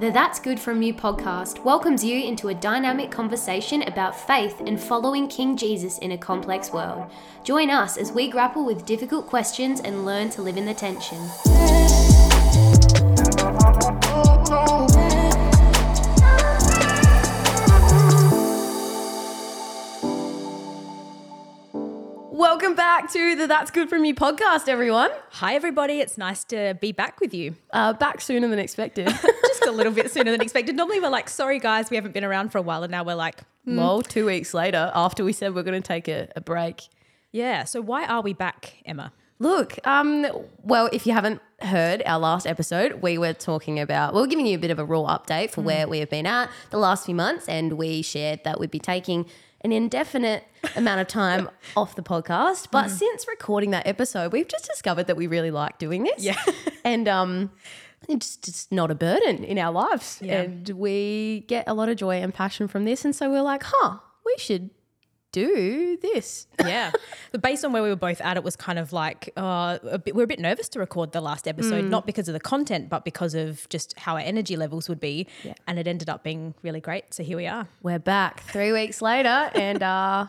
The That's Good From You podcast welcomes you into a dynamic conversation about faith and following King Jesus in a complex world. Join us as we grapple with difficult questions and learn to live in the tension. Welcome back to the That's Good From You podcast, everyone. Hi, everybody. It's nice to be back with you. Uh, back sooner than expected. Just a little bit sooner than expected. Normally, we're like, sorry, guys, we haven't been around for a while. And now we're like, well, two weeks later, after we said we're going to take a, a break. yeah. So, why are we back, Emma? Look, um, well, if you haven't heard our last episode, we were talking about, we were giving you a bit of a raw update for where we have been at the last few months, and we shared that we'd be taking an indefinite amount of time off the podcast. But since recording that episode, we've just discovered that we really like doing this. Yeah. and um, it's just not a burden in our lives. Yeah. And we get a lot of joy and passion from this. And so we're like, huh, we should do this. Yeah. but based on where we were both at, it was kind of like, uh, a bit, we we're a bit nervous to record the last episode, not because of the content, but because of just how our energy levels would be. Yeah. And it ended up being really great. So, here we are. We're back three weeks later, and uh,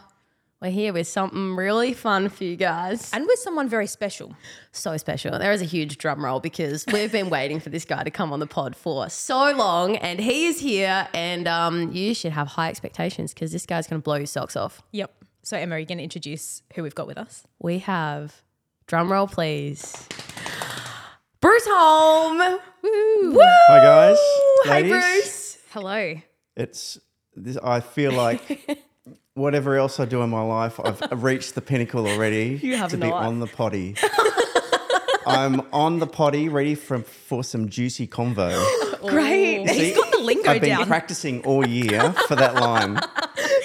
we're here with something really fun for you guys. And with someone very special. So special. There is a huge drum roll because we've been waiting for this guy to come on the pod for so long, and he is here. And um, you should have high expectations because this guy's going to blow your socks off. Yep. So, Emma, are you going to introduce who we've got with us? We have drum roll, please. Bruce Holm. Woo! Hi guys, Hey. Bruce. Hello. It's this, I feel like whatever else I do in my life, I've reached the pinnacle already. You have to be on the potty. I'm on the potty, ready for for some juicy convo. Great. See, He's got the lingo I've been down. practicing all year for that line.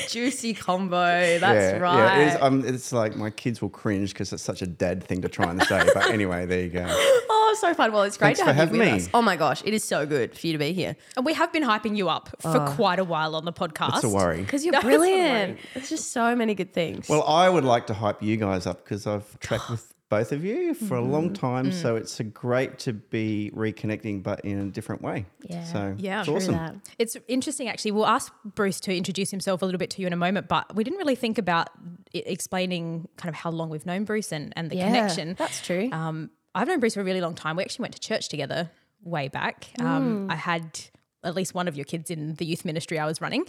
Juicy combo. That's yeah, right. yeah. It is, um, it's like my kids will cringe because it's such a dad thing to try and say. But anyway, there you go. Oh, so fun. Well, it's great Thanks to have you with me. us. Oh my gosh, it is so good for you to be here. And we have been hyping you up for quite a while on the podcast. It's a worry. Because you're No, it's brilliant. There's just so many good things. Well, I would like to hype you guys up because I've tracked with both of you for a long time. So it's a great to be reconnecting, but in a different way. Yeah. So Yeah, it's awesome. that. It's interesting, actually. We'll ask Bruce to introduce himself a little bit to you in a moment, but we didn't really think about i explaining kind of how long we've known Bruce and, and the Yeah, connection. that's true. Um, I've known Bruce for a really long time. We actually went to church together way back. Um, I had at least one of your kids in the youth ministry I was running.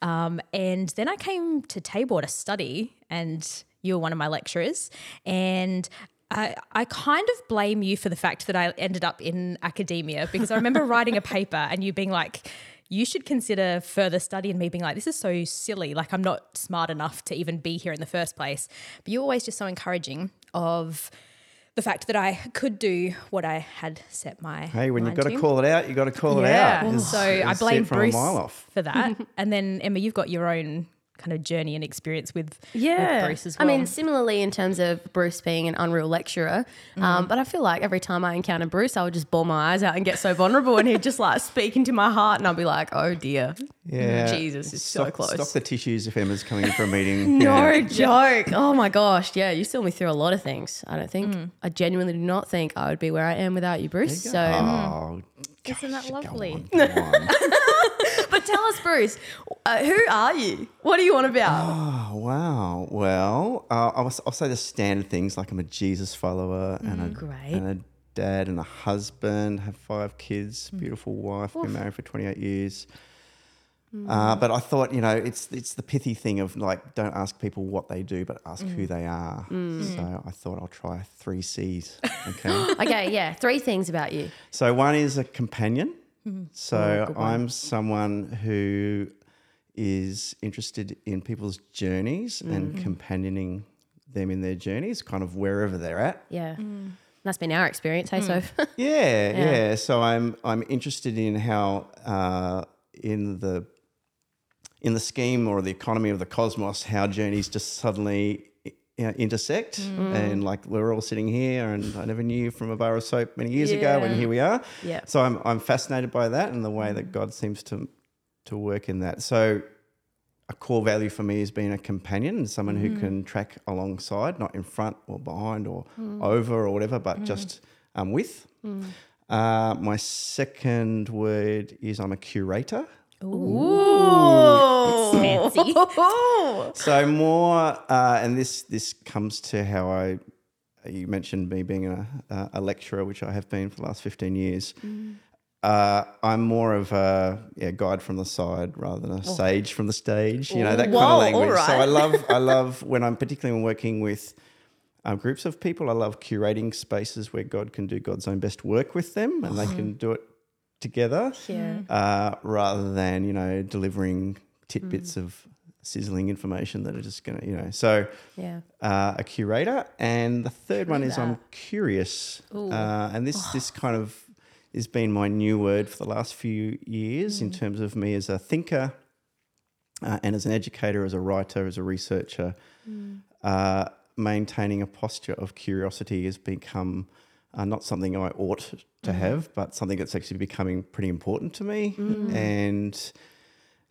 Um, and then I came to Tabor to study, and you were one of my lecturers. And I, I kind of blame you for the fact that I ended up in academia because I remember writing a paper and you being like, you should consider further study and me being like, this is so silly. Like, I'm not smart enough to even be here in the first place. But you're always just so encouraging of the fact that I could do what I had set my Hey, when you've got to call it out, you've got to call it yeah. out. So You'll I blame Bruce off. for that. and then Emma, you've got your own kind of journey and experience with, yeah. with Bruce as well. I mean, similarly in terms of Bruce being an unreal lecturer, um, but I feel like every time I encounter Bruce, I would just bawl my eyes out and get so vulnerable, and he'd just like speak into my heart, and I'd be like, "Oh dear, Yeah. Jesus, it's so Stock- close." Stock the tissues if Emma's coming in for a meeting. No Yeah. joke. Oh my gosh. Yeah, you saw me through a lot of things. I don't think, I genuinely do not think I would be where I am without you, Bruce. So, Oh, Isn't that gosh, go lovely? on, go on. but tell us, Bruce, uh, who are you? What are you on about? Oh, wow. Well, uh, I'll, I'll say the standard things like I'm a Jesus follower and, a, Great. and a dad and a husband, have five kids, beautiful wife, been married for 28 years. Uh, but I thought, you know, it's it's the pithy thing of like, don't ask people what they do, but ask who they are. So I thought I'll try three C's. Okay. okay, yeah, three things about you. So one is a companion. Mm-hmm. So oh, I'm someone who is interested in people's journeys and mm. companioning them in their journeys, kind of wherever they're at. Yeah. Mm. That's been our experience, hey, mm. Soph? Yeah, yeah. So I'm I'm interested in how uh, in the in the scheme or the economy of the cosmos, how journeys just suddenly you know, intersect, mm. and like we're all sitting here, and I never knew from a bar of soap many years ago, and here we are. Yeah. So I'm I'm fascinated by that and the way that mm. God seems to to work in that. So a core value for me is being a companion and someone who mm. can track alongside, not in front or behind or over or whatever, but just um, with. Uh, my second word is I'm a curator. Fancy. So more, uh, and this this comes to how I. You mentioned me being a, a lecturer, which I have been for the last fifteen years. Uh, I'm more of a yeah, guide from the side rather than a sage from the stage. You know that kind of language. all So I love I love when I'm particularly when working with um, groups of people. I love curating spaces where God can do God's own best work with them, and they can do it together Yeah. uh, rather than you know delivering tidbits of sizzling information that are just gonna you know. So Yeah. uh, a curator and the third one is i'm curious uh, and this this kind of has been my new word for the last few years in terms of me as a thinker uh, and as an educator as a writer as a researcher uh, maintaining a posture of curiosity has become uh, not something I ought to mm. have, but something that's actually becoming pretty important to me. Mm. And as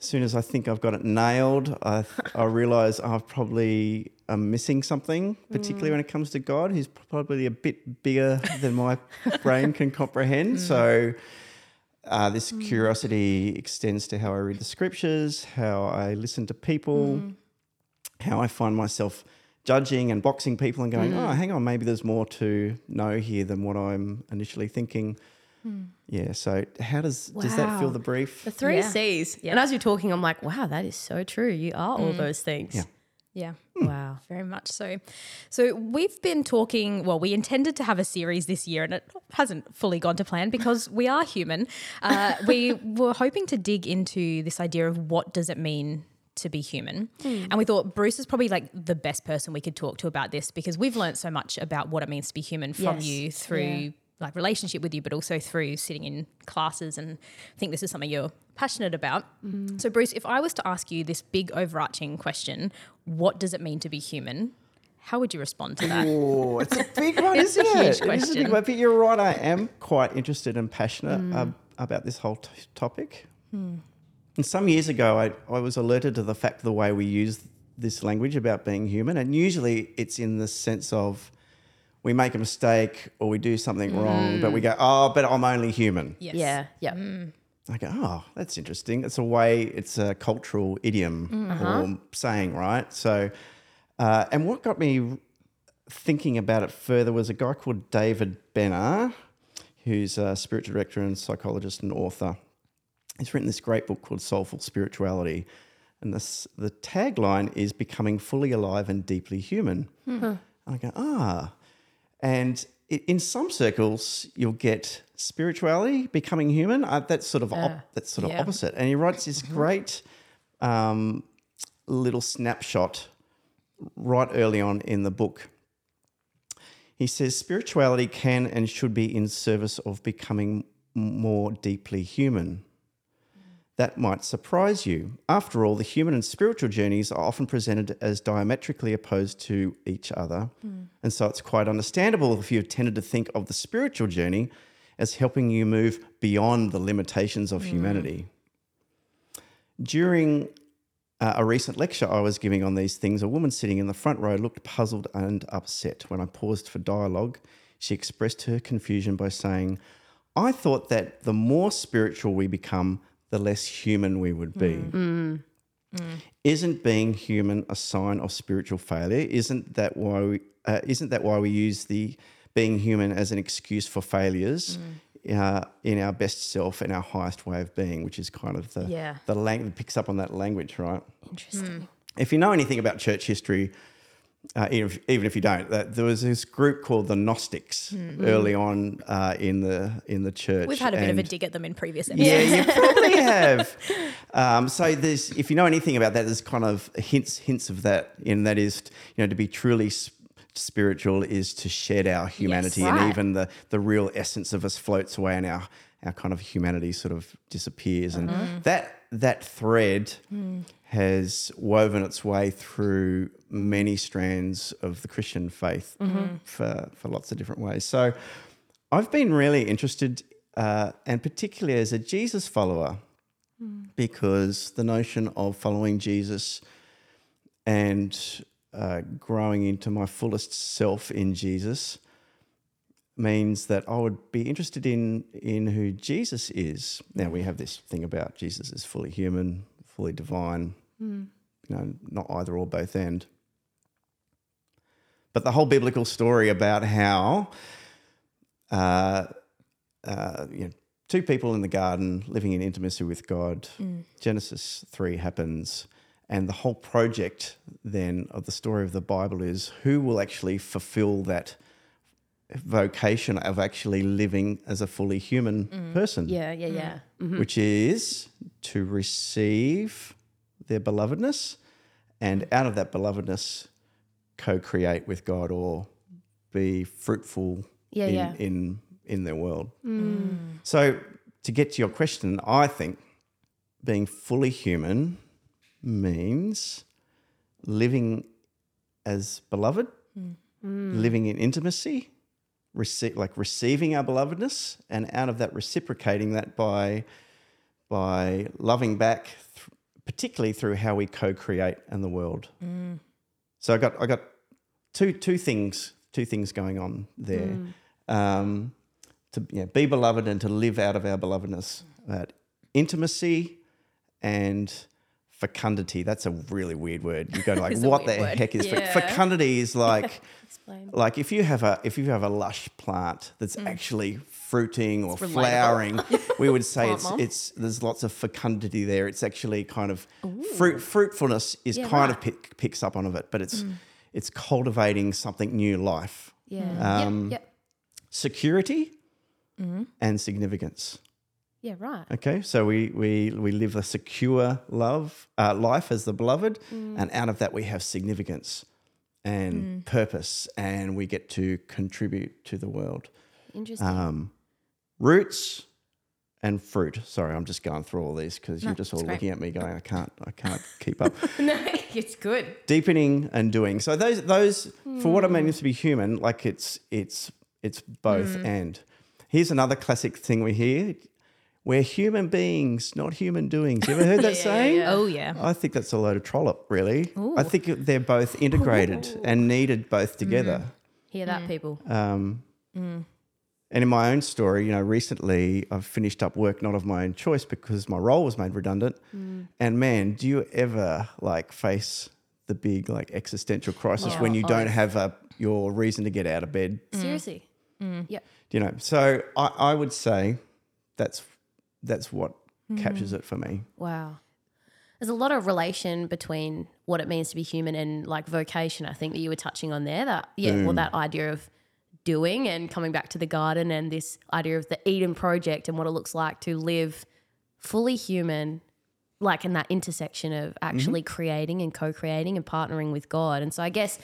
soon as I think I've got it nailed, I, I realize I've probably am missing something, particularly mm. when it comes to God, who's probably a bit bigger than my brain can comprehend. So, uh, this curiosity extends to how I read the scriptures, how I listen to people, how I find myself judging and boxing people and going, mm. oh, hang on, maybe there's more to know here than what I'm initially thinking. Hmm. Yeah. So, how does does that fill the brief? The three Yeah. C's. And as you're talking, I'm like, wow, that is so true. You are all mm. those things. Yeah. Yeah. Hmm. Wow. Very much so. So we've been talking. Well, we intended to have a series this year, and it hasn't fully gone to plan because we are human. Uh, we were hoping to dig into this idea of what does it mean to be human, hmm. and we thought Bruce is probably like the best person we could talk to about this because we've learned so much about what it means to be human from Yes. you through. Yeah. Like relationship with you, but also through sitting in classes, and I think this is something you're passionate about. Mm-hmm. So, Bruce, if I was to ask you this big overarching question, what does it mean to be human? How would you respond to that? Oh, it's a big one, It's isn't a it? huge It is a question. big one, but you're right. I am quite interested and passionate mm. ab- about this whole t- topic. Hmm. And some years ago, I, I was alerted to the fact of the way we use this language about being human, and usually it's in the sense of we make a mistake or we do something wrong, but we go, mm. "Oh, but I'm only human." Yes. Yeah. Yeah. Mm. I go, oh, that's interesting. It's a way, it's a cultural idiom mm. uh-huh. or saying, right? So, uh, and what got me thinking about it further was a guy called David Benner, who's a spiritual director and psychologist and author. He's written this great book called Soulful Spirituality. And this, the tagline is becoming fully alive and deeply human. And I go, ah. And i in some circles, you'll get spirituality, becoming human. Uh, that's sort of op- that's sort of Yeah. opposite. And he writes this great um, little snapshot right early on in the book. He says spirituality can and should be in service of becoming more deeply human. That might surprise you. After all, the human and spiritual journeys are often presented as diametrically opposed to each other. And so it's quite understandable if you've tended to think of the spiritual journey as helping you move beyond the limitations of humanity. During uh, a recent lecture I was giving on these things, a woman sitting in the front row looked puzzled and upset. When I paused for dialogue, she expressed her confusion by saying, I thought that the more spiritual we become, the less human we would be. Mm. Mm. Mm. Isn't being human a sign of spiritual failure? Isn't that why we, uh, isn't that why we use the being human as an excuse for failures uh, in our best self and our highest way of being, which is kind of the Yeah. the lang- picks up on that language, right? Interesting. Hmm. If you know anything about church history, uh, even, if, even if you don't, that there was this group called the Gnostics early on uh, in the in the church. We've had a bit of a dig at them in previous episodes. yeah, you probably have. Um, so there's, if you know anything about that, there's kind of hints, hints of that. In that is, you know, to be truly spiritual is to shed our humanity, and Right. even the the real essence of us floats away, and our our kind of humanity sort of disappears. And that that thread has woven its way through many strands of the Christian faith for for lots of different ways. So. I've been really interested, uh, and particularly as a Jesus follower, because the notion of following Jesus and uh, growing into my fullest self in Jesus means that I would be interested in in who Jesus is. Now we have this thing about Jesus is fully human, fully divine. Mm. You know, not either or both end. But the whole biblical story about how uh, uh, you know, two people in the garden living in intimacy with God. Mm. Genesis 3 happens. And the whole project then of the story of the Bible is who will actually fulfill that vocation of actually living as a fully human mm. person, Yeah, yeah, yeah. Mm-hmm. which is to receive their belovedness and out of that belovedness co create with God or be fruitful Yeah, in, yeah. in in their world. Mm. Mm. So to get to your question, I think being fully human means living as beloved, mm. living in intimacy, rece- like receiving our belovedness, and out of that reciprocating that by by loving back, th- particularly through how we co-create in the world. So I got I got two two things two things going on there. Um, to yeah, be beloved and to live out of our belovedness. That intimacy and fecundity. That's a really weird word. You go like, what the word. heck is Yeah. fecundity? Is like like if you have a if you have a lush plant that's actually fruiting or relatable. flowering, we would say it's mom. it's there's lots of fecundity there. It's actually kind of fruit fruitfulness is Yeah, kind right. of pick, picks up on of it, but it's it's cultivating something new life, Yeah. Um, yep, yep. security, and significance. Yeah, right. Okay, so we we we live a secure love uh, life as the beloved, and out of that we have significance and purpose, and we get to contribute to the world. Interesting. Um, roots and fruit. Sorry, I'm just going through all these because you're just all great. looking at me going, I can't, I can't keep up. no, it's good. Deepening and doing. So those those for what it hmm. means to be human, like it's it's it's both hmm. and. Here's another classic thing we hear. We're human beings, not human doings. You ever heard that saying? Oh yeah. I think that's a load of trollop, really. I think they're both integrated and needed both together. Hmm. Hear that, people. Um, And in my own story, you know, recently I've finished up work not of my own choice because my role was made redundant. Mm. And man, do you ever like face the big like existential crisis when you don't have a your reason to get out of bed? Mm. Seriously. Mm. Yep. You know, so I, I would say that's that's what mm-hmm. captures it for me. Wow. There's a lot of relation between what it means to be human and like vocation. I think that you were touching on there. That yeah, well, that idea of doing and coming back to the garden and this idea of the Eden project and what it looks like to live fully human, like in that intersection of actually mm-hmm. creating and co-creating and partnering with God. And so I guess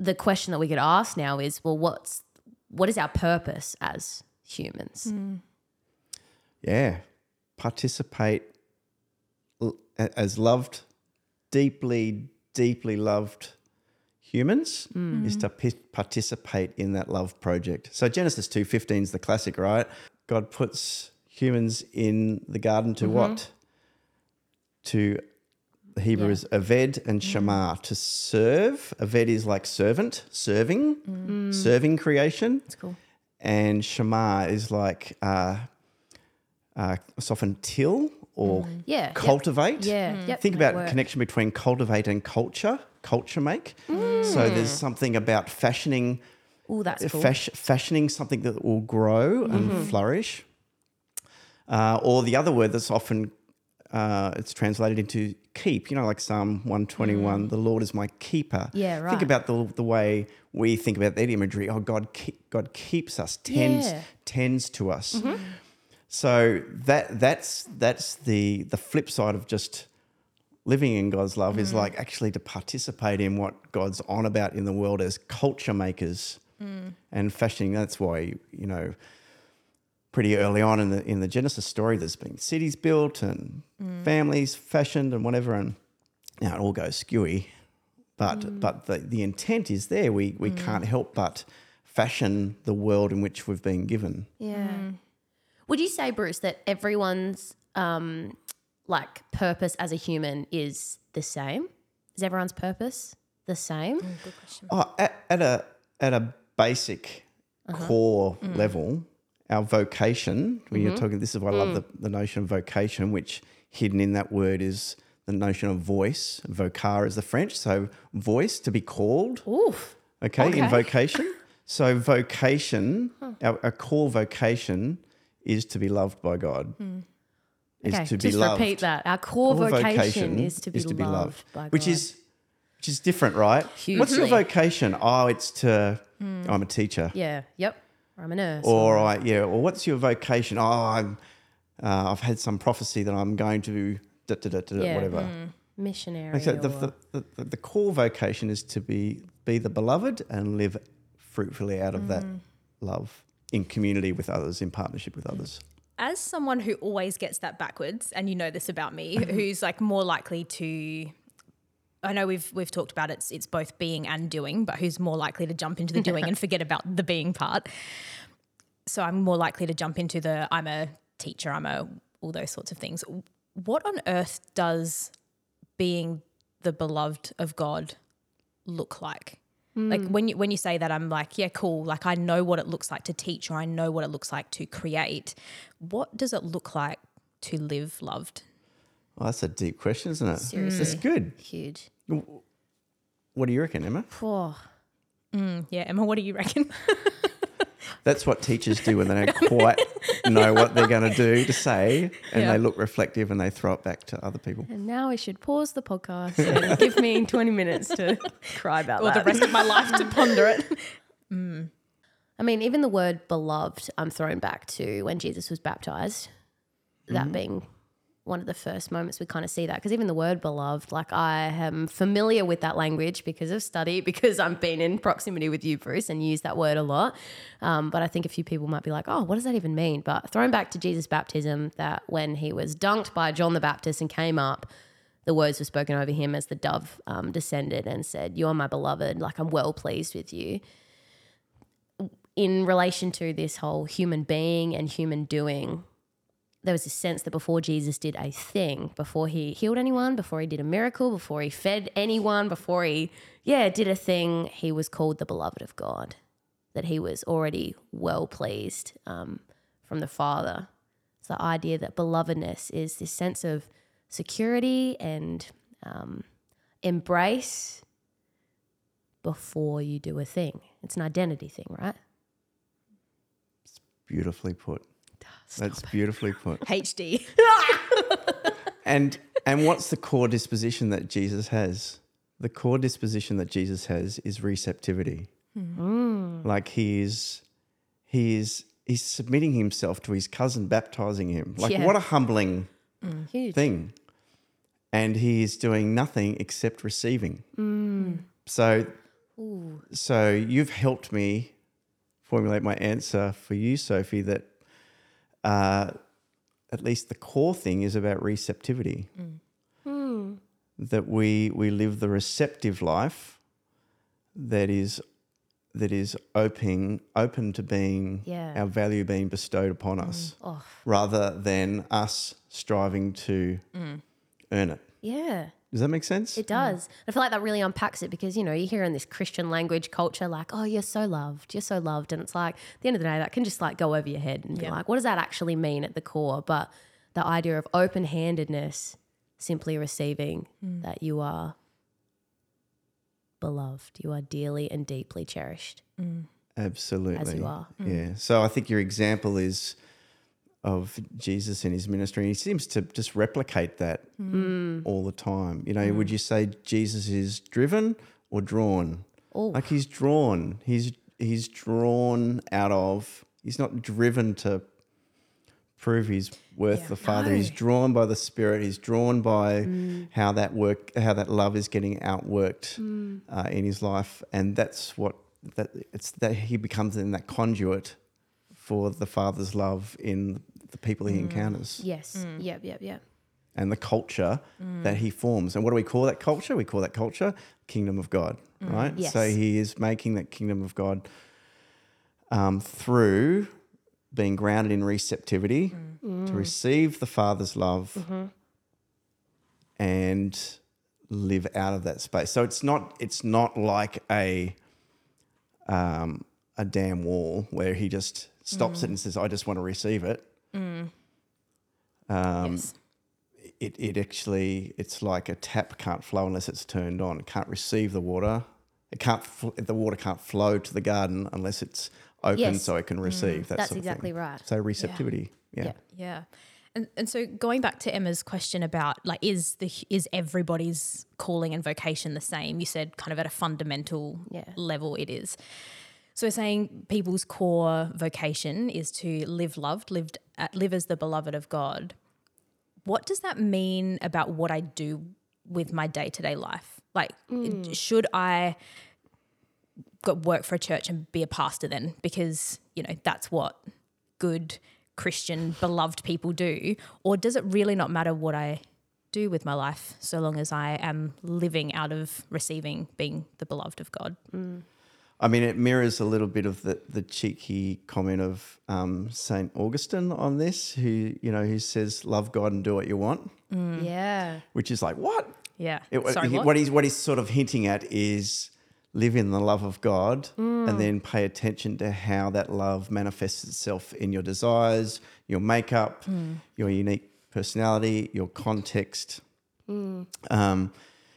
the question that we could ask now is, well, what's what is our purpose as humans? Hmm. Yeah. Participate as loved, deeply, deeply loved humans is to pi- participate in that love project. So Genesis 2:15 is the classic, right? God puts humans in the garden to what? To the Hebrew Yeah. is Aved and Shema to serve. Aved is like servant, serving, serving creation It's cool. and Shema is like uh, uh, it's often till or mm. Yeah. yep. cultivate. Yeah. Mm. Yep. Think that about connection between cultivate and culture, culture make. Mm. So there's something about fashioning, Oh, that's uh, cool. fash, fashioning something that will grow and mm-hmm. flourish. Uh, or the other word that's often uh, it's translated into keep. You know, like Psalm 121, the Lord is my keeper. Yeah, right. Think about the the way we think about that imagery. Oh, God, keep, God keeps us, tends Yeah. tends to us. Mm-hmm. So that that's that's the the flip side of just living in God's love is mm. like actually to participate in what God's on about in the world as culture makers mm. and fashioning. That's why you know pretty early on in the in the Genesis story, there's been cities built and mm. families fashioned and whatever, and now it all goes skewy. But but the, the intent is there. We we can't help but fashion the world in which we've been given. Yeah. Would you say, Bruce, that everyone's um, like purpose as a human is the same? Is everyone's purpose the same? Mm, oh, at, at a at a basic uh-huh. core mm. level, our vocation, when you're mm-hmm. talking, this is why I love mm. the, the notion of vocation, which hidden in that word is the notion of voice. Vocar is the French. So voice, to be called. Oof. Okay, in vocation. So vocation, our, our core vocation is to be loved by God. Is Okay, to be just loved. repeat that. Our core, Core vocation, is to be, loved, by which God. is which is different, right? What's your vocation? Oh, it's to I'm a teacher. yeah, yep. Or I'm a nurse. Or I yeah, or what's your vocation? Oh, I'm uh, I've had some prophecy that I'm going to da, da, da, Yeah. whatever. missionary. Like, so the, or- the, the, the core vocation is to be be the beloved and live fruitfully out of that Mm. love in community with others, in partnership with others. as someone who always gets that backwards, and you know this about me, mm-hmm. who's like more likely to I know we've we've talked about it's it's both being and doing, but who's more likely to jump into the doing and forget about the being part. So I'm more likely to jump into the I'm a teacher, I'm a all those sorts of things. What on earth does being the beloved of God look like? Like mm. when you when you say that, I'm like, yeah, cool. Like I know what it looks like to teach, or I know what it looks like to create. What does it look like to live loved? Oh, that's a deep question, isn't it? Seriously. It's good. huge. What do you reckon, Emma? Oh, Yeah, Emma, what do you reckon? That's what teachers do when they don't quite know what they're going to do to say, and Yeah. they look reflective and they throw it back to other people. and now we should pause the podcast and give me 20 minutes to cry about or that. the rest of my life to ponder it? Mm. I mean, even the word beloved, I'm thrown back to when Jesus was baptized, that mm-hmm. being one of the first moments we kind of see that. Because even the word beloved, like I am familiar with that language because of study, because I've been in proximity with you, Bruce, and use that word a lot. Um, but I think a few people might be like, oh, what does that even mean? But thrown back to Jesus' baptism, that when he was dunked by John the Baptist and came up, the words were spoken over him as the dove um, descended and said, You are my beloved, like I'm well pleased with you in relation to this whole human being and human doing, there was a sense that before Jesus did a thing, before he healed anyone, before he did a miracle, before he fed anyone, before he, yeah, did a thing, he was called the beloved of God, that he was already well pleased um, from the Father. It's the idea that belovedness is this sense of security and um, embrace before you do a thing. It's an identity thing, right? It's Beautifully put. That's beautifully put. HD. And and what's the core disposition that Jesus has? The core disposition that Jesus has is receptivity. Hmm. Like he is he is he's submitting himself to his cousin baptizing him. Like Yeah. what a humbling mm, Huge. thing. And he is doing nothing except receiving. Mm. So so you've helped me formulate my answer for you, Sophie, that uh, at least the core thing is about receptivity. Mm. That we we live the receptive life that is that is open open to being Yeah. our value being bestowed upon mm. us, Oh, rather than us striving to mm. earn it. yeah. Does that make sense? It does. I feel like that really unpacks it because, you know, you hear in this Christian language culture, like, oh, you're so loved, you're so loved. And it's like, at the end of the day, that can just like go over your head and be Yeah. like, what does that actually mean at the core? But the idea of open handedness, simply receiving mm. that you are beloved, you are dearly and deeply cherished. Mm. Absolutely. As you are. Yeah. Mm. So I think your example is of Jesus in his ministry. He seems to just replicate that mm. all the time. You know, mm. would you say Jesus is driven or drawn? Oh. Like he's drawn. He's he's drawn out of he's not driven to prove his worth Yeah. the Father. He's drawn by the Spirit. He's drawn by mm. how that work, how that love is getting outworked uh, in his life, and that's what that it's that he becomes in that conduit for the Father's love in the people he mm. encounters Yes. Mm. Yep, yep, yep. and the culture mm. that he forms. And what do we call that culture? We call that culture kingdom of God, right? Yes. So he is making that kingdom of God um, through being grounded in receptivity to receive the Father's love mm-hmm. and live out of that space. So it's not it's not like a um, a damn wall where he just stops Mm. it and says, "I just want to receive it." Um, yes. it, it actually it's like a tap can't flow unless it's turned on. It can't receive the water. It can't fl- the water can't flow to the garden unless it's open Yes. so it can receive. That That's sort of exactly thing. right. So receptivity. Yeah. Yeah. Yeah. And, and so going back to Emma's question about like is the is everybody's calling and vocation the same? You said kind of at a fundamental Yeah. level it is. So we're saying people's core vocation is to live loved, lived at, live as the beloved of God. What does that mean about what I do with my day to day life? Like, mm. should I go work for a church and be a pastor then? Because you know that's what good Christian beloved people do, or does it really not matter what I do with my life so long as I am living out of receiving being the beloved of God? Mm. I mean, it mirrors a little bit of the, the cheeky comment of um, Saint Augustine on this, who you know who says, "Love God and do what you want," Yeah. which is like what? Yeah. It, Sorry, he- what? he's what he's sort of hinting at is live in the love of God and then pay attention to how that love manifests itself in your desires, your makeup, your unique personality, your context. Um,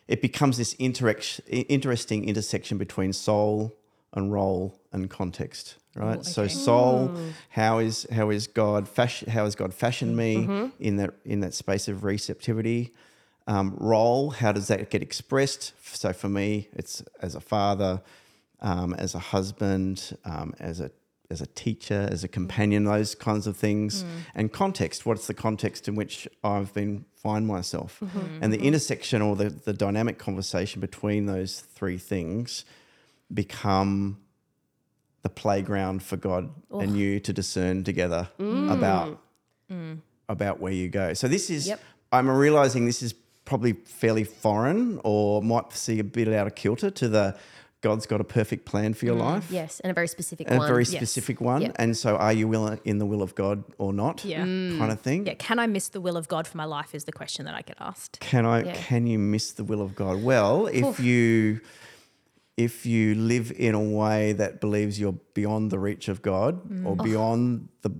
it becomes this interact- interesting intersection between soul and role and context, right? So soul, how is how is God fashion? How has God fashioned me in that in that space of receptivity? Um, role, how does that get expressed? So for me, it's as a father, um, as a husband, um, as a as a teacher, as a companion, those kinds of things, and context. What's the context in which I've been find myself, and the intersection or the the dynamic conversation between those three things become the playground for God and you to discern together mm. about mm. about where you go. So this is Yep. I'm realizing this is probably fairly foreign or might see a bit out of kilter to the God's got a perfect plan for your mm. life. Yes, and a very specific A one. A very Yes. specific one. Yep. And so are you will in the will of God or not? Yeah. Kind of thing. Yeah. Can I miss the will of God for my life? Is the question that I get asked. Can I Yeah. can you miss the will of God? Well, if you if you live in a way that believes you're beyond the reach of God Mm. or beyond the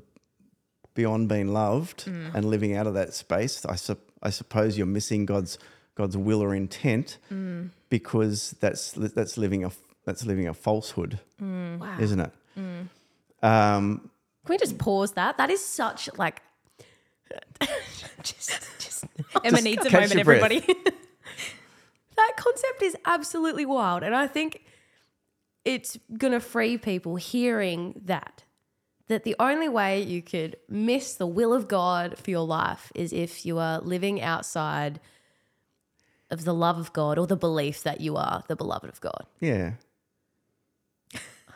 beyond being loved Mm. and living out of that space, I sup- I suppose you're missing God's God's will or intent Mm. because that's that's living a that's living a falsehood, Wow. isn't it? Mm. Um, Can we just pause that? That is such like just just Emma needs a moment, everybody. that concept is absolutely wild. And I think it's going to free people hearing that. That the only way you could miss the will of God for your life is if you are living outside of the love of God or the belief that you are the beloved of God. Yeah.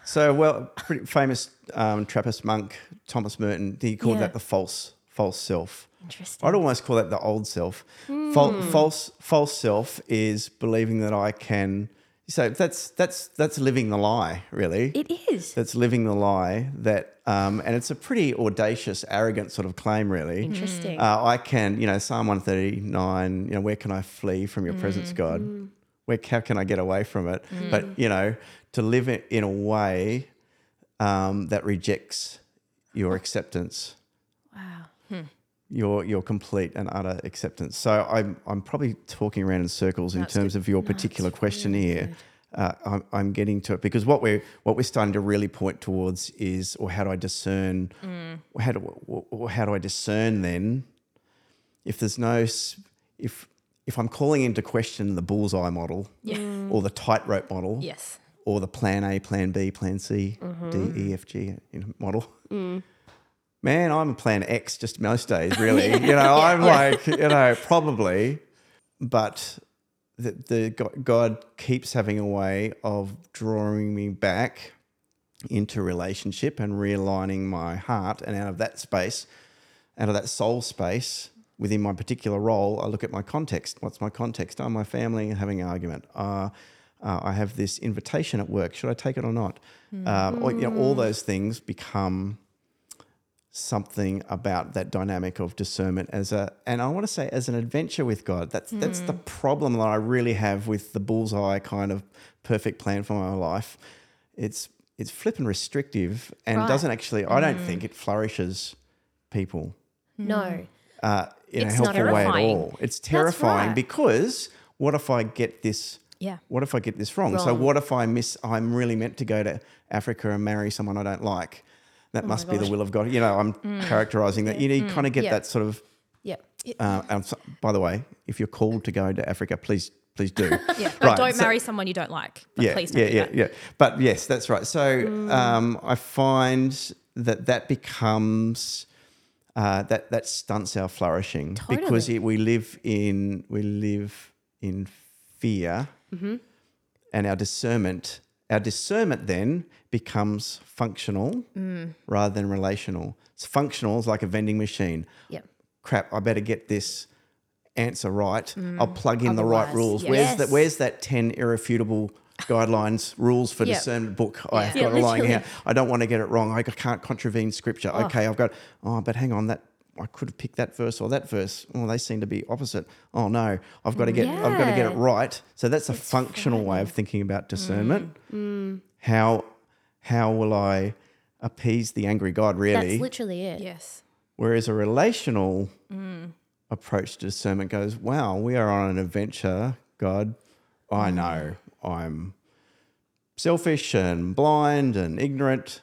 So, well, pretty famous um, Trappist monk Thomas Merton, he called Yeah. that the false false self. Interesting. I'd almost call that the old self. Fal- false false self is believing that I can. So that's that's that's living the lie, really. It is. that's living the lie that, um, and it's a pretty audacious, arrogant sort of claim, really. Interesting. Uh, I can, you know, Psalm 139, you know, where can I flee from your presence, Mm. God? Where, how can I get away from it? But, you know, to live it in a way um, that rejects your acceptance, wow. Your your complete and utter acceptance. So I'm, I'm probably talking around in circles in terms of your particular question here. Uh, I'm, I'm getting to it because what we're what we're starting to really point towards is, or how do I discern? How do or how do I discern then? If there's no, if if I'm calling into question the bullseye model, or the tightrope model, yes. or the plan A, plan B, plan C, D, E, F, G you know, model. Man, I'm a plan X just most days, really. You know, I'm like, you know, probably, but the, the God keeps having a way of drawing me back into relationship and realigning my heart, and out of that space, out of that soul space within my particular role, I look at my context. What's my context? Oh, my family having an argument. Uh, uh, I have this invitation at work. Should I take it or not? Um, or, you know, all those things become something about that dynamic of discernment as a, and I want to say as an adventure with God. That's that's the problem that I really have with the bullseye kind of perfect plan for my life. It's it's flippin' restrictive and Right. doesn't actually. I don't think it flourishes people No. uh, in It's a helpful way at all. It's terrifying right. because what if I get this? Yeah. What if I get this wrong? So what if I miss? I'm really meant to go to Africa and marry someone I don't like. That Oh must be the will of God. You know, I'm characterizing that. You, know, you kind of get Mm. Yeah. that sort of. Yeah. Uh, and so- by the way, if you're called to go to Africa, please, please do. Yeah. But Right, don't so- marry someone you don't like. But yeah, please don't yeah, do yeah, that. yeah. But yes, that's right. So Mm. um, I find that that becomes uh, that that stunts our flourishing because it, we live in we live in fear, Mm-hmm. and our discernment our discernment then becomes functional Mm. rather than relational. It's functional is like a vending machine. Yep. Crap, I better get this answer right. I'll plug in the right rules. yes. Where's that? Where's that ten irrefutable guidelines rules for Yep. discernment book Yeah, got lying literally. here? I don't want to get it wrong. I can't contravene scripture. Okay, I've got. Oh, but hang on, that I could have picked that verse or that verse. Oh, they seem to be opposite. Oh no, I've got to mm. get. I've got to get it right. So that's a functional way of thinking about mm. discernment. Mm. How how will I appease the angry God? Really, That's literally it. Yes. Whereas a relational mm. approach to discernment goes, wow, we are on an adventure, God. I know I'm selfish and blind and ignorant,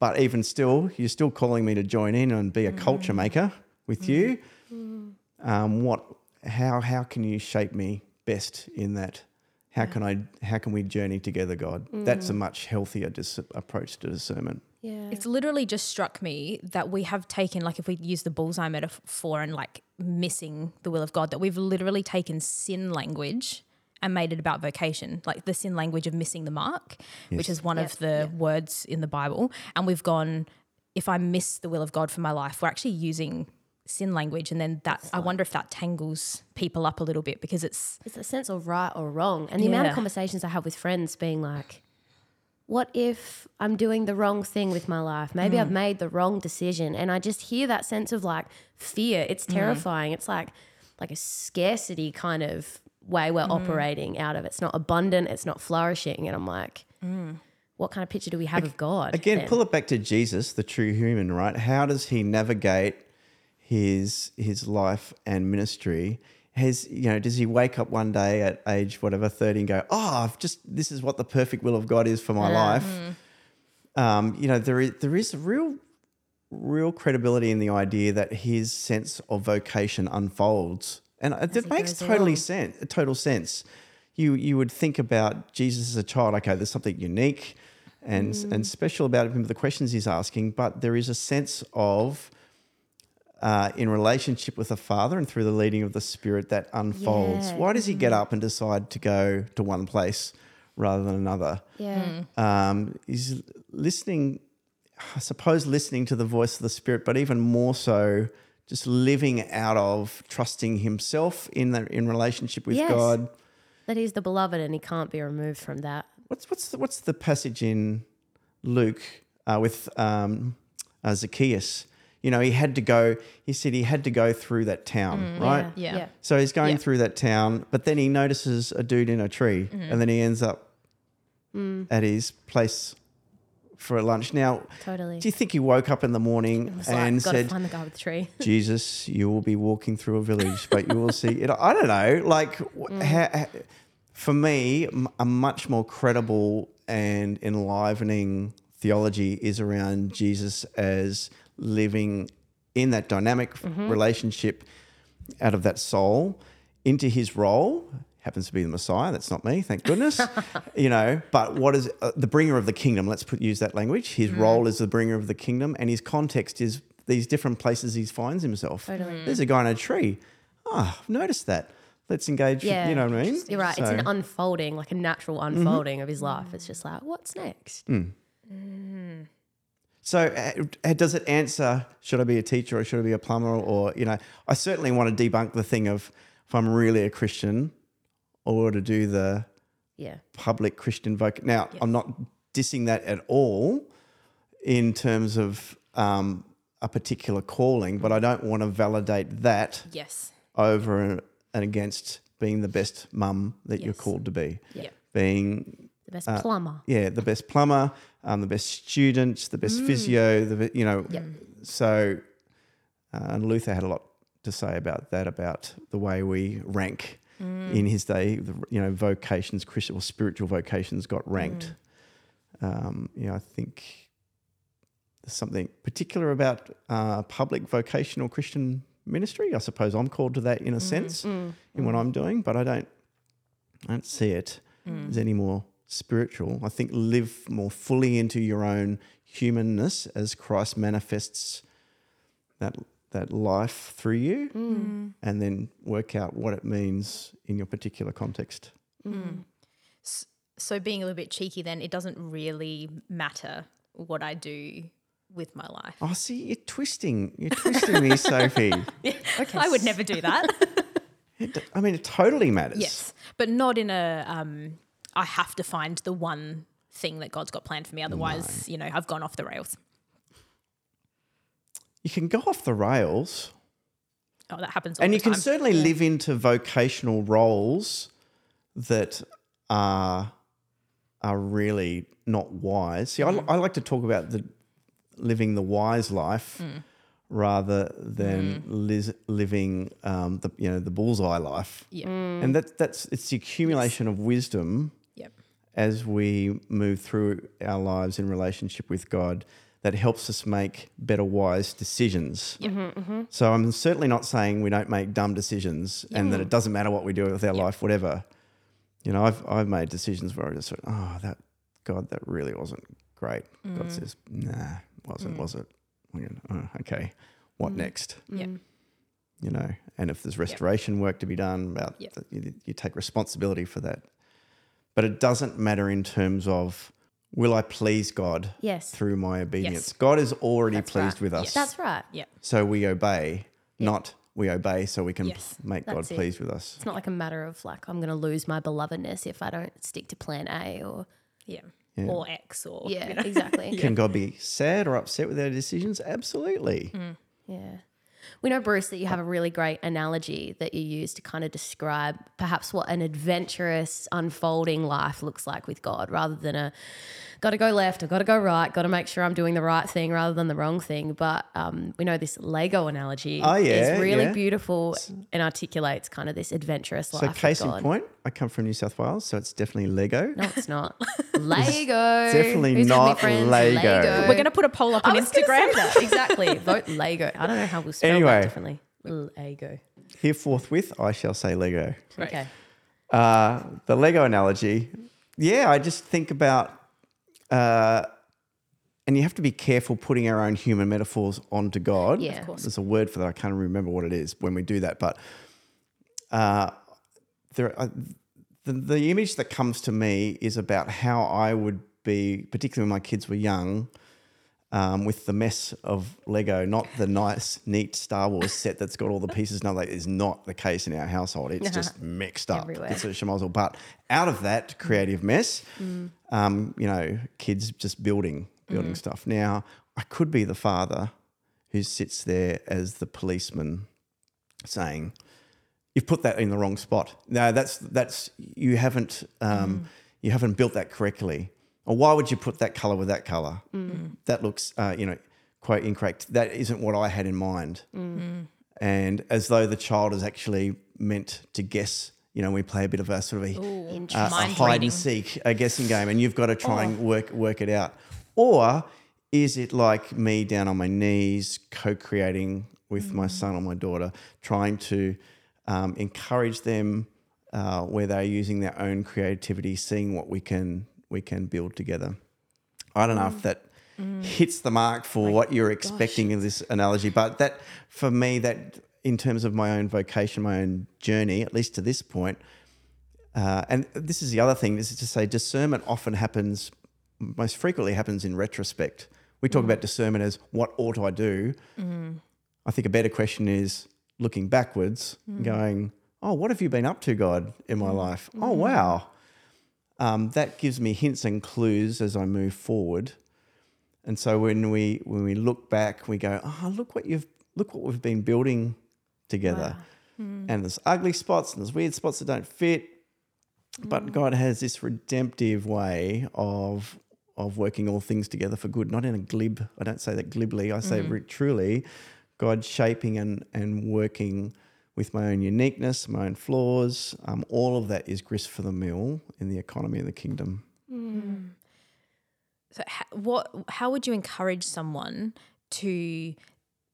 but even still, you're still calling me to join in and be a culture mm-hmm. maker with you. Mm-hmm. Mm-hmm. Um, what, how, how can you shape me best in that? How can I? How can we journey together, God? That's a mm. much healthier dis- approach to discernment. Yeah. It's literally just struck me that we have taken, like, if we use the bullseye metaphor and like missing the will of God, that we've literally taken sin language and made it about vocation, like the sin language of missing the mark, which is one of the words in the Bible. And we've gone, if I miss the will of God for my life, we're actually using sin language. And then that, I wonder if that tangles people up a little bit because it's, it's a sense of right or wrong. And the amount of conversations I have with friends being like, what if I'm doing the wrong thing with my life? Maybe I've mm. made the wrong decision. And I just hear that sense of like fear. It's mm. terrifying. It's like like a scarcity kind of way we're mm. operating out of. It's not abundant, it's not flourishing. And I'm like, mm. what kind of picture do we have of God? Again, then? pull it back to Jesus, the true human, right? How does he navigate his his life and ministry? Has you know, does he wake up one day at age whatever thirty and go, "Oh, I've just this is what the perfect will of God is for my life"? Mm. Um, you know, there is there is a real real credibility in the idea that his sense of vocation unfolds, and it makes goes totally along. sense. Total sense. You you would think about Jesus as a child. Okay, there's something unique and Mm. and special about him. The questions he's asking, but there is a sense of uh, in relationship with the Father and through the leading of the Spirit that unfolds. Yeah. Mm. Why does he get up and decide to go to one place rather than another? yeah. um, is listening, I suppose, listening to the voice of the Spirit, but even more so, just living out of trusting himself in the, in relationship with Yes. God. That he's the beloved and he can't be removed from that. What's what's the, what's the passage in Luke uh, with um, uh, Zacchaeus? You know, he had to go. He said he had to go through that town, right? Yeah. Yeah. So he's going Yeah. through that town, but then he notices a dude in a tree, and then he ends up at his place for a lunch. Now, Totally. do you think he woke up in the morning and like, said, find the guy with the tree. Jesus, you will be walking through a village, but you will see it. I don't know. Like, wh- mm. ha- ha- for me, a much more credible and enlivening theology is around Jesus as living in that dynamic mm-hmm. relationship out of that soul into his role. Happens to be the Messiah. That's not me, thank goodness. you know, but what is uh, the bringer of the kingdom? Let's put use that language. His role is the bringer of the kingdom, and his context is these different places he finds himself. Totally. There's a guy in a tree. Ah, I've noticed that. Let's engage. Yeah. You know what I mean? You're right. It's an unfolding, like a natural unfolding of his life. It's just like, what's next? So, uh, does it answer? Should I be a teacher or should I be a plumber? Or you know, I certainly want to debunk the thing of if I'm really a Christian, or to do the Yeah. public Christian voc. Now, I'm not dissing that at all in terms of um, a particular calling, but I don't want to validate that Yes. over and against being the best mum that you're called to be, Yeah. being The Best plumber. yeah, the best plumber, um, the best student, the best physio, the you know. So, uh, and Luther had a lot to say about that, about the way we rank Mm. in his day. The, you know, vocations, Christian or spiritual vocations got ranked. Mm. Um, you know, I think there's something particular about uh, public vocational Christian ministry. I suppose I'm called to that in a mm, sense in what I'm doing, but I don't, I don't see it as any more spiritual. I think live more fully into your own humanness as Christ manifests that that life through you, mm. Mm. and then work out what it means in your particular context. Mm. So being a little bit cheeky, then it doesn't really matter what I do with my life. Oh, see, you're twisting, you're twisting me, Sophie. I would never do that. It, I mean, it totally matters. yes, but not in a. Um, I have to find the one thing that God's got planned for me. Otherwise, you know, I've gone off the rails. You can go off the rails. Oh, that happens. All and the you can time. certainly live into vocational roles that are are really not wise. See, Mm. I, I like to talk about the living the wise life Mm. rather than lis- living um, the you know the bullseye life. Yeah. And that that's it's the accumulation of wisdom Yep. as we move through our lives in relationship with God that helps us make better, wise decisions. Mm-hmm, mm-hmm. So I'm certainly not saying we don't make dumb decisions and that it doesn't matter what we do with our life, whatever. You know, I've I've made decisions where I just thought, oh, that God, that really wasn't great. God mm. says, nah, wasn't, mm. was it? We oh, okay, what mm. next? Yeah. you know, and if there's restoration work to be done, about Yep. that, you, you take responsibility for that. But it doesn't matter in terms of will I please God Yes. through my obedience. Yes. God is already That's pleased right. with us, That's right. Yeah. so we obey, not we obey so we can Yes. make God it. pleased with us. It's not like a matter of like I'm going to lose my belovedness if I don't stick to plan A or Yeah. Yeah. Or X or yeah, you know. exactly. Can God be sad or upset with our decisions? Absolutely. Mm. Yeah. We know, Bruce, that you have a really great analogy that you use to kind of describe perhaps what an adventurous, unfolding life looks like with God rather than a got to go left or got to go right, got to make sure I'm doing the right thing rather than the wrong thing. But um, we know this Lego analogy Oh, yeah, is really yeah. beautiful and articulates kind of this adventurous life. So, case with in point, I come from New South Wales, so it's definitely Lego. No, it's not. Lego. Definitely Who's not friends? Lego. We're going to put a poll up on Instagram. Exactly. Vote Lego. I don't know how we'll spell Anyway. that differently. Lego. Here forthwith, I shall say Lego. Okay. Uh, the Lego analogy, yeah, I just think about, uh, and you have to be careful putting our own human metaphors onto God. Yeah. Of course. There's a word for that. I can't remember what it is when we do that, but uh, there, uh, the, the image that comes to me is about how I would be, particularly when my kids were young. Um, with the mess of Lego, not the nice, neat Star Wars set that's got all the pieces. No, that is not the case in our household. It's just mixed up. Everywhere. It's a. But out of that creative mess, um, you know, kids just building, building stuff. Now, I could be the father who sits there as the policeman saying, "You've put that in the wrong spot. No, that's that's you haven't um, you haven't built that correctly. Or why would you put that color with that color? That looks, uh, you know, quite incorrect. That isn't what I had in mind. And as though the child is actually meant to guess. You know, we play a bit of a sort of a, uh, a hide and seek, a guessing game, and you've got to try and work work it out. Or is it like me down on my knees, co-creating with my son or my daughter, trying to um, encourage them uh, where they're using their own creativity, seeing what we can we can build together. I don't know if that hits the mark for what you're expecting in this analogy, but that for me, that in terms of my own vocation, my own journey, at least to this point, uh, and this is the other thing, this is to say discernment often happens, most frequently happens in retrospect. We talk about discernment as what ought I do. I think a better question is looking backwards, hmm. going, oh, what have you been up to, God, in my hmm. life? Oh, hmm. wow. Um, that gives me hints and clues as I move forward. And so when we when we look back, we go, oh, look what you've look what we've been building together. And there's ugly spots and there's weird spots that don't fit. But God has this redemptive way of of working all things together for good, not in a glib. I don't say that glibly. I say mm-hmm. re- truly, God shaping and and working with my own uniqueness, my own flaws. Um, all of that is grist for the mill in the economy of the kingdom. So, how, what? How would you encourage someone to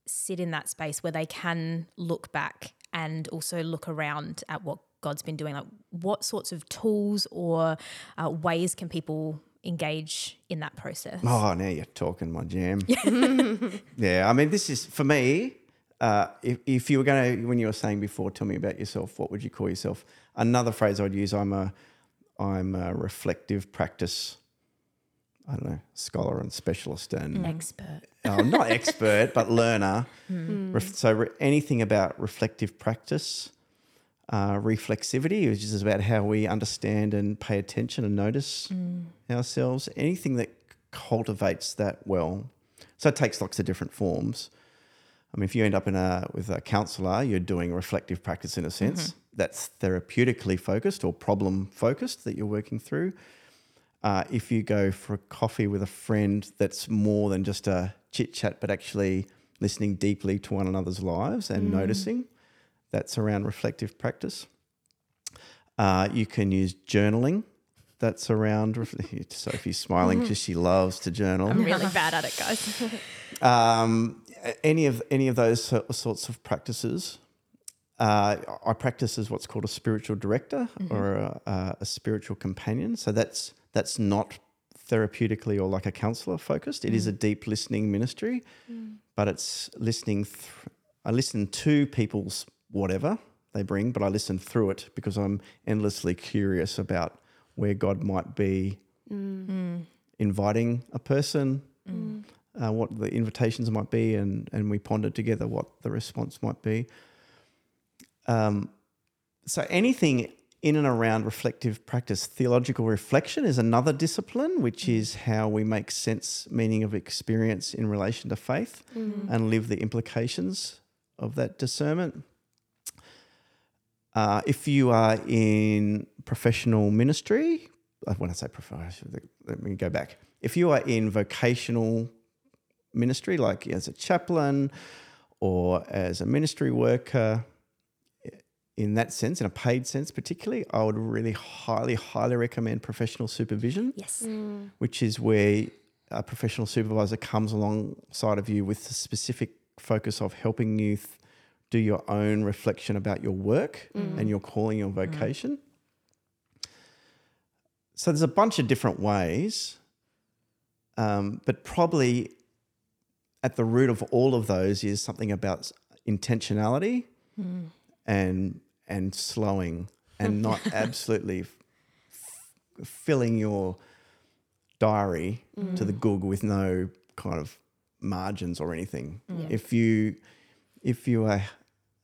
sit in that space where they can look back and also look around at what God's been doing? Like, what sorts of tools or uh, ways can people engage in that process? Oh, now you're talking my jam. yeah, I mean, this is for me. Uh, if, if you were going to, when you were saying before, tell me about yourself. What would you call yourself? Another phrase I'd use. I'm a, I'm a reflective practice. I don't know, scholar and specialist and Expert. oh, not expert, but learner. Ref- so re- anything about reflective practice, uh, reflexivity, which is about how we understand and pay attention and notice ourselves. Anything that cultivates that well. So it takes lots of different forms. I mean, if you end up in a with a counsellor, you're doing reflective practice in a sense. That's therapeutically focused or problem focused that you're working through. Uh, if you go for a coffee with a friend, that's more than just a chit chat, but actually listening deeply to one another's lives and noticing. That's around reflective practice. Uh, you can use journaling. That's around. ref- Sophie's smiling because she loves to journal. I'm really bad at it, guys. Um, any of any of those sorts of practices. Uh, I practice as what's called a spiritual director or a, a, a spiritual companion. So that's that's not therapeutically or like a counselor focused. It is a deep listening ministry, but it's listening. Th- I listen to people's whatever they bring, but I listen through it because I'm endlessly curious about where God might be inviting a person, uh, what the invitations might be, and and we ponder together what the response might be. Um, so anything in and around reflective practice, theological reflection is another discipline, which is how we make sense, meaning of experience in relation to faith, and live the implications of that discernment. Uh, if you are in professional ministry, uh, when I say professional, let me go back. If you are in vocational ministry, like as a chaplain or as a ministry worker, in that sense, in a paid sense particularly, I would really highly, highly recommend professional supervision, yes. which is where a professional supervisor comes alongside of you with the specific focus of helping you th- do your own reflection about your work mm. and your calling, your vocation. Mm. So there's a bunch of different ways, um, but probably at the root of all of those is something about intentionality mm. and and slowing and not absolutely f- filling your diary to the goog with no kind of margins or anything. If you if you are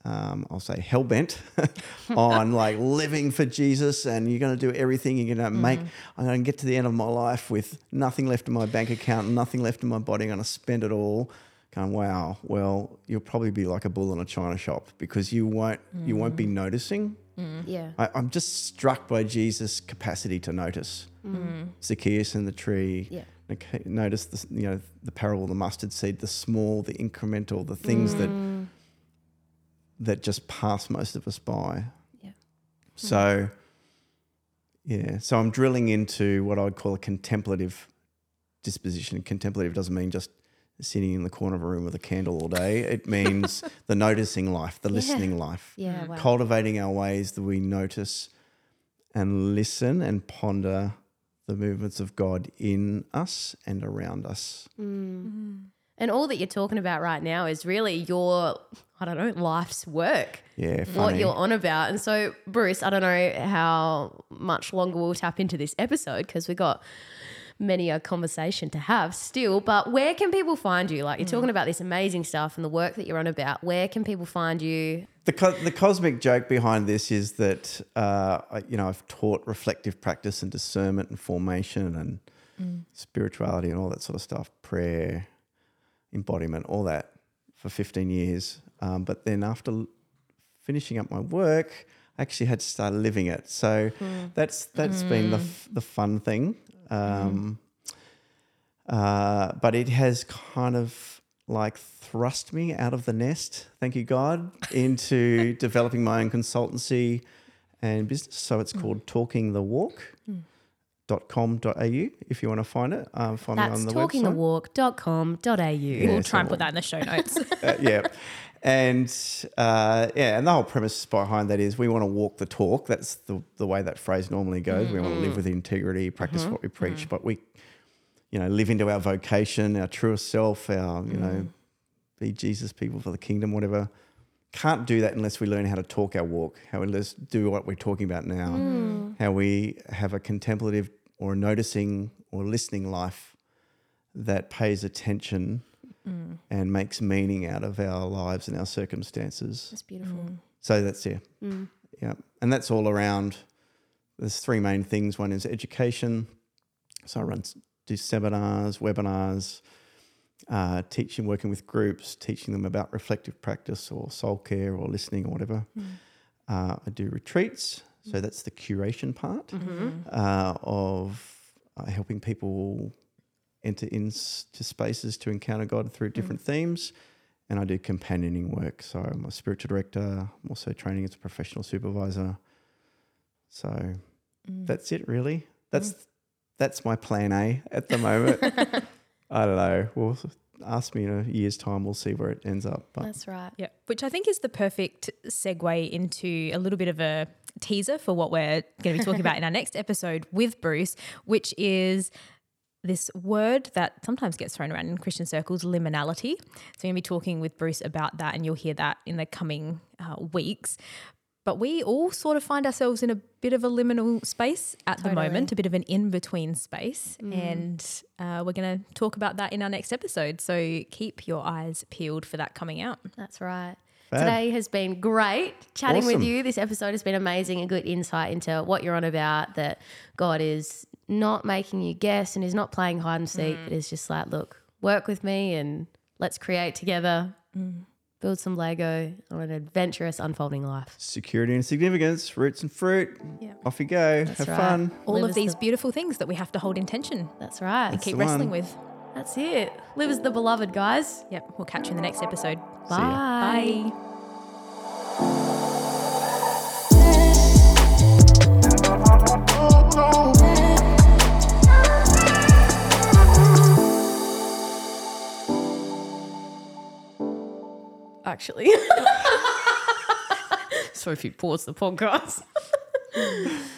um, I'll say hell bent on like living for Jesus and you're going to do everything you're going to make. Mm-hmm. I'm going to get to the end of my life with nothing left in my bank account, nothing left in my body. I'm going to spend it all. Going, wow. Well, you'll probably be like a bull in a china shop because you won't you won't be mm. noticing. Mm. Yeah. I, I'm just struck by Jesus' capacity to notice. Mm. Zacchaeus and the tree. Yeah. Okay, Notice the you know the parable of the mustard seed, the small, the incremental, the things that that just pass most of us by. Yeah. So, yeah. So I'm drilling into what I would call a contemplative disposition. Contemplative doesn't mean just sitting in the corner of a room with a candle all day. It means the noticing life, the listening life, Yeah. Mm. Wow. cultivating our ways that we notice and listen and ponder the movements of God in us and around us. Mm. Mm. And all that you're talking about right now is really your, I don't know, life's work. Yeah, What you're on about. And so, Bruce, I don't know how much longer we'll tap into this episode because we got many a conversation to have still. But where can people find you? Like you're talking about this amazing stuff and the work that you're on about. Where can people find you? The, co- the cosmic joke behind this is that uh, I- you know I've taught reflective practice and discernment and formation and spirituality and all that sort of stuff, prayer, embodiment, all that for 15 years. Um, but then after l- finishing up my work, I actually had to start living it. So that's that's been the f- the fun thing. Um, uh, but it has kind of like thrust me out of the nest, thank you God, into developing my own consultancy and business. So it's called Talking the Walk. .com.au if you want to find it. Um, find That's me on the website. talkingthewalk.com.au. We'll try and put that in the show notes. Uh, yeah. And uh, yeah, and the whole premise behind that is we want to walk the talk. That's the, the way that phrase normally goes. We want to live with integrity, practice what we preach, but we, you know, live into our vocation, our truest self, our, you know, be Jesus people for the kingdom, whatever. Can't do that unless we learn how to talk our walk, how we let's do what we're talking about now, mm. how we have a contemplative or a noticing or listening life that pays attention mm. and makes meaning out of our lives and our circumstances. That's beautiful. Mm. So that's yeah, yeah, and that's all around. There's three main things. One is education. So I run do seminars, webinars, uh, teaching, working with groups, teaching them about reflective practice or soul care or listening or whatever. Uh, I do retreats. So that's the curation part uh, of uh, helping people enter into spaces to encounter God through different themes. And I do companioning work. So I'm a spiritual director. I'm also training as a professional supervisor. So that's it, really. That's that's my plan A at the moment. I don't know. Well, ask me in a year's time. We'll see where it ends up. But That's right. Yeah, which I think is the perfect segue into a little bit of a teaser for what we're going to be talking about in our next episode with Bruce, which is this word that sometimes gets thrown around in Christian circles, liminality. So we're going to be talking with Bruce about that, and you'll hear that in the coming uh, weeks. But we all sort of find ourselves in a bit of a liminal space at the moment, a bit of an in between space. Mm. And uh, we're going to talk about that in our next episode. So keep your eyes peeled for that coming out. That's right. Fab. Today has been great chatting with you. This episode has been amazing, a good insight into what you're on about. That God is not making you guess and is not playing hide and seek, mm. but is just like, look, work with me and let's create together, mm. Build some Lego on an adventurous unfolding life. security and significance, roots and fruit. Yeah. Off you go. Have right. fun. all Live of these the- beautiful things that we have to hold in tension That's right. and keep wrestling one. with. That's it. Live as the beloved, guys. Yep, we'll catch you in the next episode. ya. Bye. Bye. Actually. so if you pause the podcast.